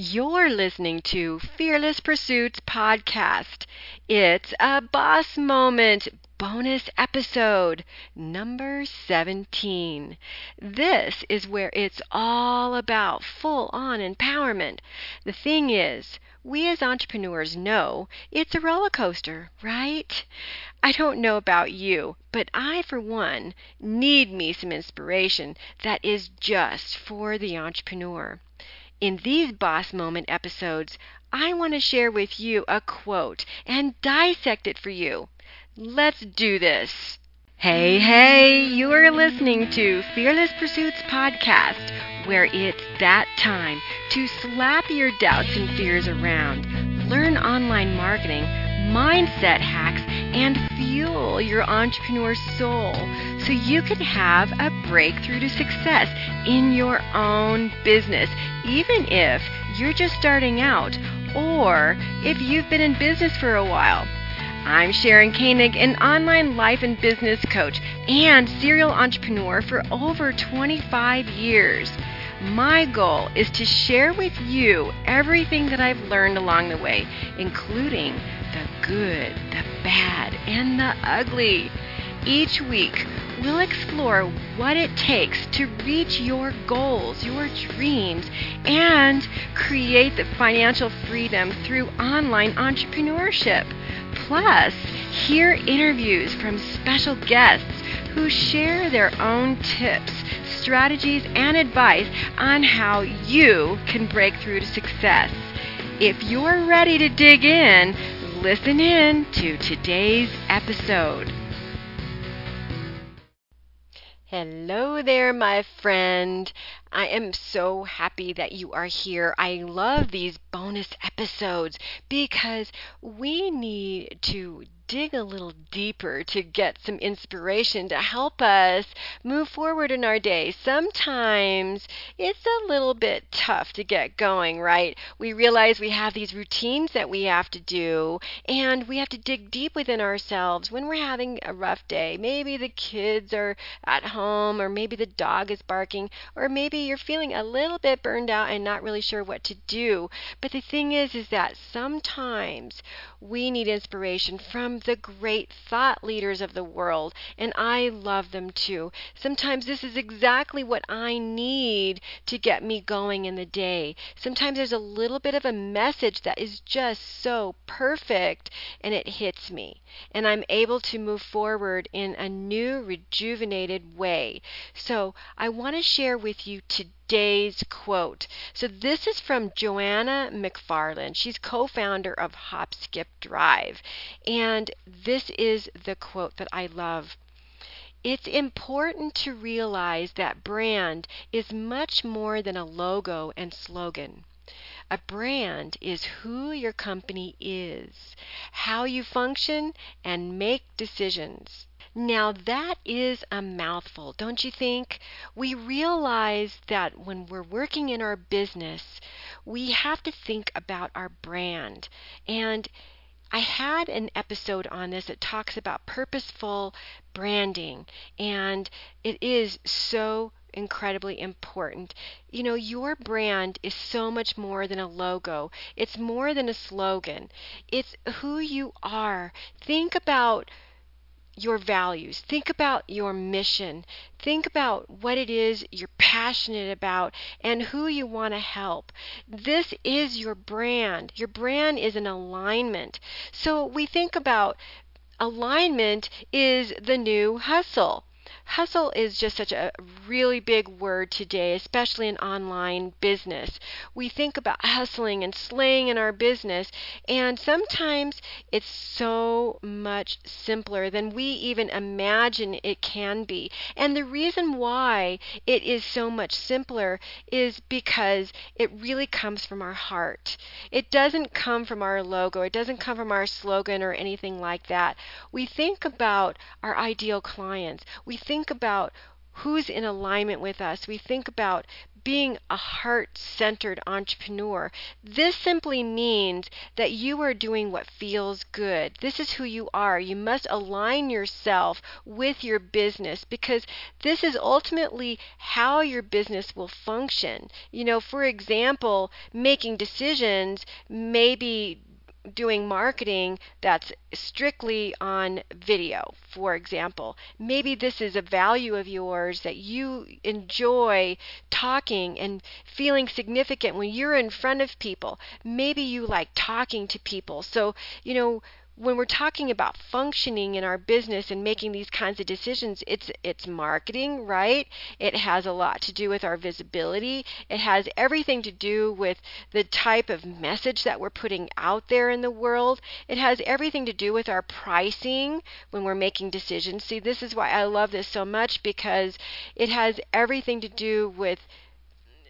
You're listening to Fearless Pursuits Podcast. It's a boss moment bonus episode number 17. This is where it's all about full on empowerment. The thing is, we as entrepreneurs know it's a roller coaster, right? I don't know about you, but I, for one, need me some inspiration that is just for the entrepreneur. In these Boss Moment episodes, I want to share with you a quote and dissect it for you. Let's do this. Hey, hey, you are listening to Fearless Pursuits Podcast, where it's that time to slap your doubts and fears around, learn online marketing, mindset hacks, and fuel your entrepreneur soul so you can have a breakthrough to success in your own business, even if you're just starting out or if you've been in business for a while. I'm Sharon Koenig, an online life and business coach and serial entrepreneur for over 25 years. My goal is to share with you everything that I've learned along the way, including good, the bad, and the ugly. Each week, we'll explore what it takes to reach your goals, your dreams, and create the financial freedom through online entrepreneurship. Plus, hear interviews from special guests who share their own tips, strategies, and advice on how you can break through to success. If you're ready to dig in, listen in to today's episode. Hello there, my friend. I am so happy that you are here. I love these bonus episodes because we need to dig a little deeper to get some inspiration to help us move forward in our day. Sometimes it's a little bit tough to get going, right? We realize we have these routines that we have to do, and we have to dig deep within ourselves when we're having a rough day. Maybe the kids are at home, or maybe the dog is barking, or maybe you're feeling a little bit burned out and not really sure what to do. But the thing is, is that sometimes we need inspiration from the great thought leaders of the world, and I love them too. Sometimes this is exactly what I need to get me going in the day. Sometimes there's a little bit of a message that is just so perfect and it hits me, and I'm able to move forward in a new, rejuvenated way. So I want to share with you today's quote. So this is from Joanna McFarland. She's co-founder of Hop Skip Drive. And this is the quote that I love. It's important to realize that brand is much more than a logo and slogan. A brand is who your company is, how you function, and make decisions. Now, that is a mouthful, don't you think? We realize that when we're working in our business, we have to think about our brand. And I had an episode on this that talks about purposeful branding, and it is so incredibly important. You know, your brand is so much more than a logo, it's more than a slogan, it's who you are. Think about your values. Think about your mission. Think about what it is you're passionate about and who you want to help. This is your brand. Your brand is an alignment. So we think about alignment is the new hustle. Hustle is just such a really big word today, especially in online business. We think about hustling and slaying in our business, and sometimes it's so much simpler than we even imagine it can be. And the reason why it is so much simpler is because it really comes from our heart. It doesn't come from our logo, it doesn't come from our slogan or anything like that. We think about our ideal clients. We think about who's in alignment with us. We think about being a heart centered entrepreneur. This simply means that you are doing what feels good. This is who you are. You must align yourself with your business because this is ultimately how your business will function. You know, for example, making decisions maybe doing marketing that's strictly on video, for example. Maybe this is a value of yours that you enjoy talking and feeling significant when you're in front of people. Maybe you like talking to people. So, you know, when we're talking about functioning in our business and making these kinds of decisions, it's it's marketing, right? It has a lot to do with our visibility. It has everything to do with the type of message that we're putting out there in the world. It has everything to do with our pricing when we're making decisions. See, this is why I love this so much because it has everything to do with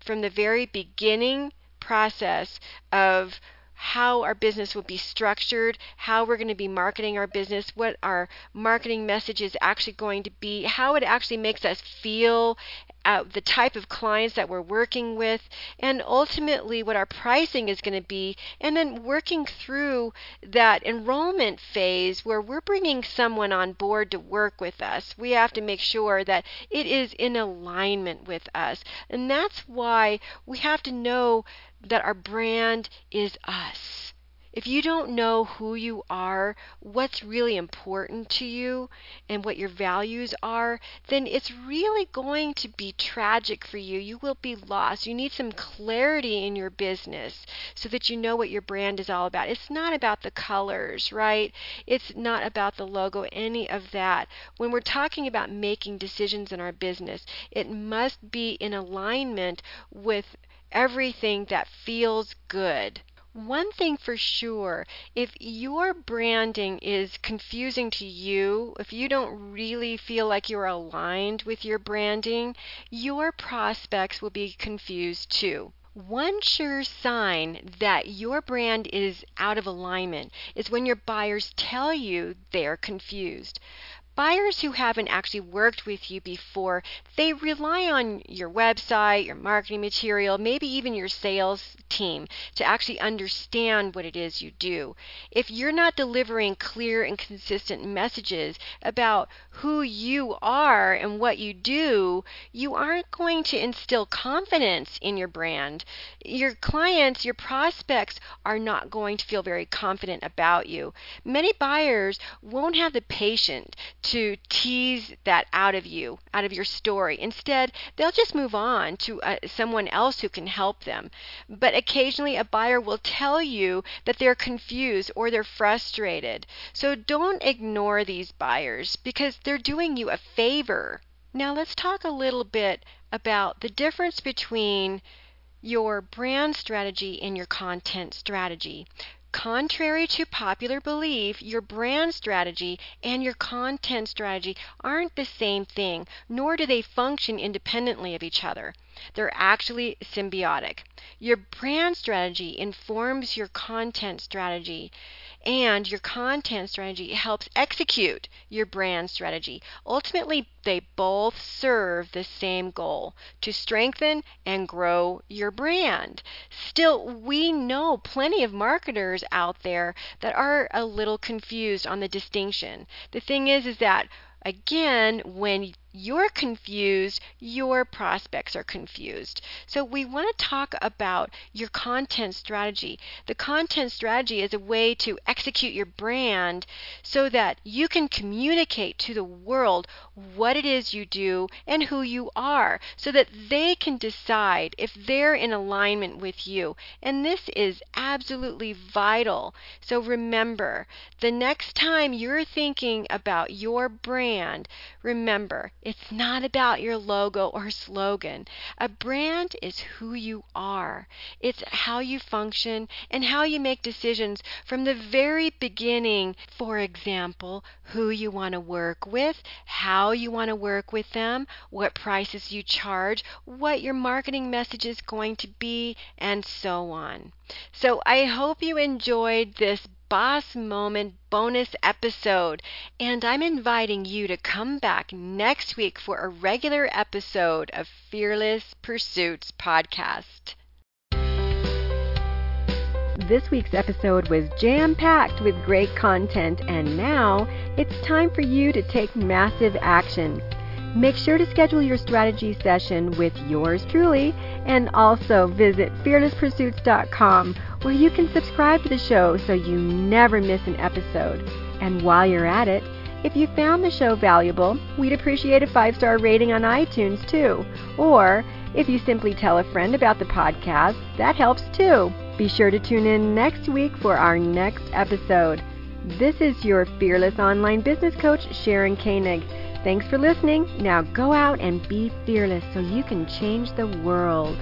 from the very beginning process of how our business will be structured, how we're going to be marketing our business, what our marketing message is actually going to be, how it actually makes us feel, uh, the type of clients that we're working with, and ultimately what our pricing is going to be, and then working through that enrollment phase where we're bringing someone on board to work with us. We have to make sure that it is in alignment with us, and that's why we have to know that our brand is us. If you don't know who you are, what's really important to you, and what your values are, then it's really going to be tragic for you. You will be lost. You need some clarity in your business so that you know what your brand is all about. It's not about the colors, right? It's not about the logo, any of that. When we're talking about making decisions in our business, it must be in alignment with everything that feels good. One thing for sure, if your branding is confusing to you, if you don't really feel like you're aligned with your branding, your prospects will be confused too. One sure sign that your brand is out of alignment is when your buyers tell you they're confused buyers who haven't actually worked with you before, they rely on your website, your marketing material, maybe even your sales team to actually understand what it is you do. If you're not delivering clear and consistent messages about who you are and what you do, you aren't going to instill confidence in your brand. Your clients, your prospects are not going to feel very confident about you. Many buyers won't have the patience to tease that out of you, out of your story. Instead, they'll just move on to uh, someone else who can help them. But occasionally, a buyer will tell you that they're confused or they're frustrated. So don't ignore these buyers because they're doing you a favor. Now, let's talk a little bit about the difference between your brand strategy and your content strategy. Contrary to popular belief, your brand strategy and your content strategy aren't the same thing, nor do they function independently of each other. They're actually symbiotic. Your brand strategy informs your content strategy and your content strategy helps execute your brand strategy. Ultimately, they both serve the same goal to strengthen and grow your brand. Still, we know plenty of marketers out there that are a little confused on the distinction. The thing is is that again, when you're confused, your prospects are confused. So, we want to talk about your content strategy. The content strategy is a way to execute your brand so that you can communicate to the world what it is you do and who you are so that they can decide if they're in alignment with you. And this is absolutely vital. So, remember, the next time you're thinking about your brand, remember, it's not about your logo or slogan. A brand is who you are, it's how you function and how you make decisions from the very beginning. For example, who you want to work with, how you want to work with them, what prices you charge, what your marketing message is going to be, and so on. So I hope you enjoyed this Boss Moment bonus episode. And I'm inviting you to come back next week for a regular episode of Fearless Pursuits podcast. This week's episode was jam packed with great content, and now it's time for you to take massive action. Make sure to schedule your strategy session with yours truly and also visit fearlesspursuits.com where you can subscribe to the show so you never miss an episode. And while you're at it, if you found the show valuable, we'd appreciate a five star rating on iTunes too. Or if you simply tell a friend about the podcast, that helps too. Be sure to tune in next week for our next episode. This is your fearless online business coach, Sharon Koenig. Thanks for listening. Now go out and be fearless so you can change the world.